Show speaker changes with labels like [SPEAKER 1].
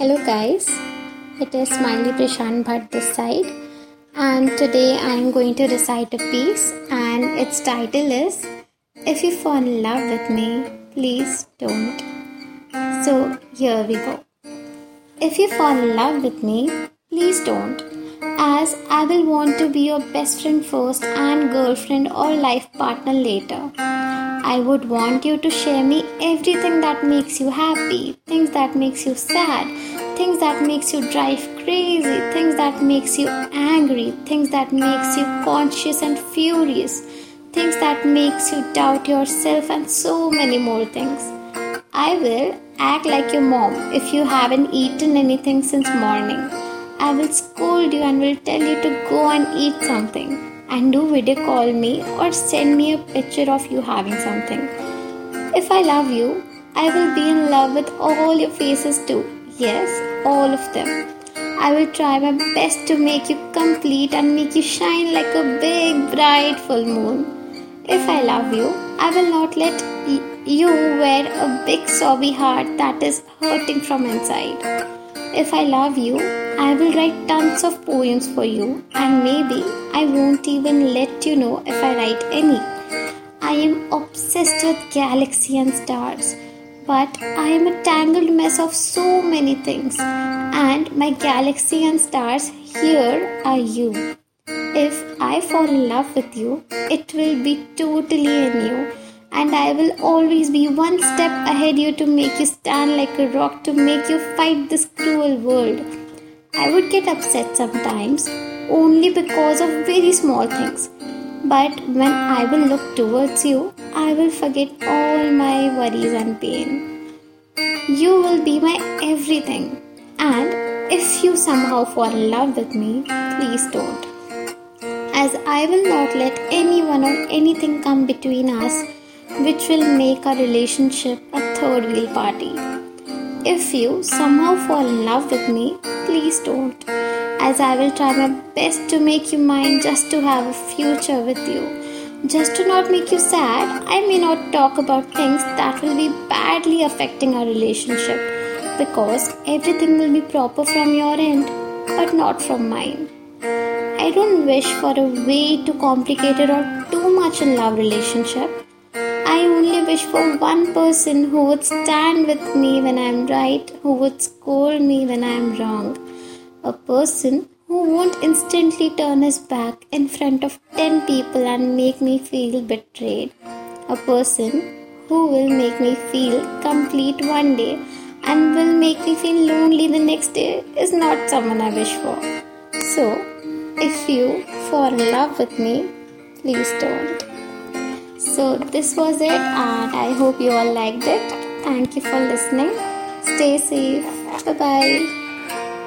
[SPEAKER 1] Hello, guys. It is Smilee Prashant Bhatt this side, and today I am going to recite a piece, and its title is If You Fall in Love with Me, Please Don't. So, here we go. If you fall in love with me, please don't, as I will want to be your best friend first and girlfriend or life partner later. I would want you to share me everything that makes you happy, things that makes you sad, things that makes you drive crazy, things that makes you angry, things that makes you conscious and furious, things that makes you doubt yourself and so many more things. I will act like your mom if you haven't eaten anything since morning. I will scold you and will tell you to go and eat something and do video call me or send me a picture of you having something. If I love you, I will be in love with all your faces too. Yes, all of them. I will try my best to make you complete and make you shine like a big, bright full moon. If I love you, I will not let you wear a big sobby heart that is hurting from inside. If I love you, I will write tons of poems for you, and maybe I won't even let you know if I write any. I am obsessed with galaxy and stars, but I am a tangled mess of so many things, and my galaxy and stars here are you. If I fall in love with you, it will be totally in you and I will always be one step ahead you to make you stand like a rock to make you fight this cruel world. I would get upset sometimes only because of very small things. But when I will look towards you, I will forget all my worries and pain. You will be my everything. And if you somehow fall in love with me, please don't. As I will not let anyone or anything come between us which will make our relationship a third wheel party. If you somehow fall in love with me, please don't, as I will try my best to make you mine just to have a future with you. Just to not make you sad, I may not talk about things that will be badly affecting our relationship because everything will be proper from your end but not from mine. I don't wish for a way too complicated or too much in love relationship I only wish for one person who would stand with me when I'm right, who would scold me when I'm wrong. A person who won't instantly turn his back in front of 10 people and make me feel betrayed. A person who will make me feel complete one day and will make me feel lonely the next day is not someone I wish for. So, if you fall in love with me, please don't. So, this was it, and I hope you all liked it. Thank you for listening. Stay safe. Bye bye.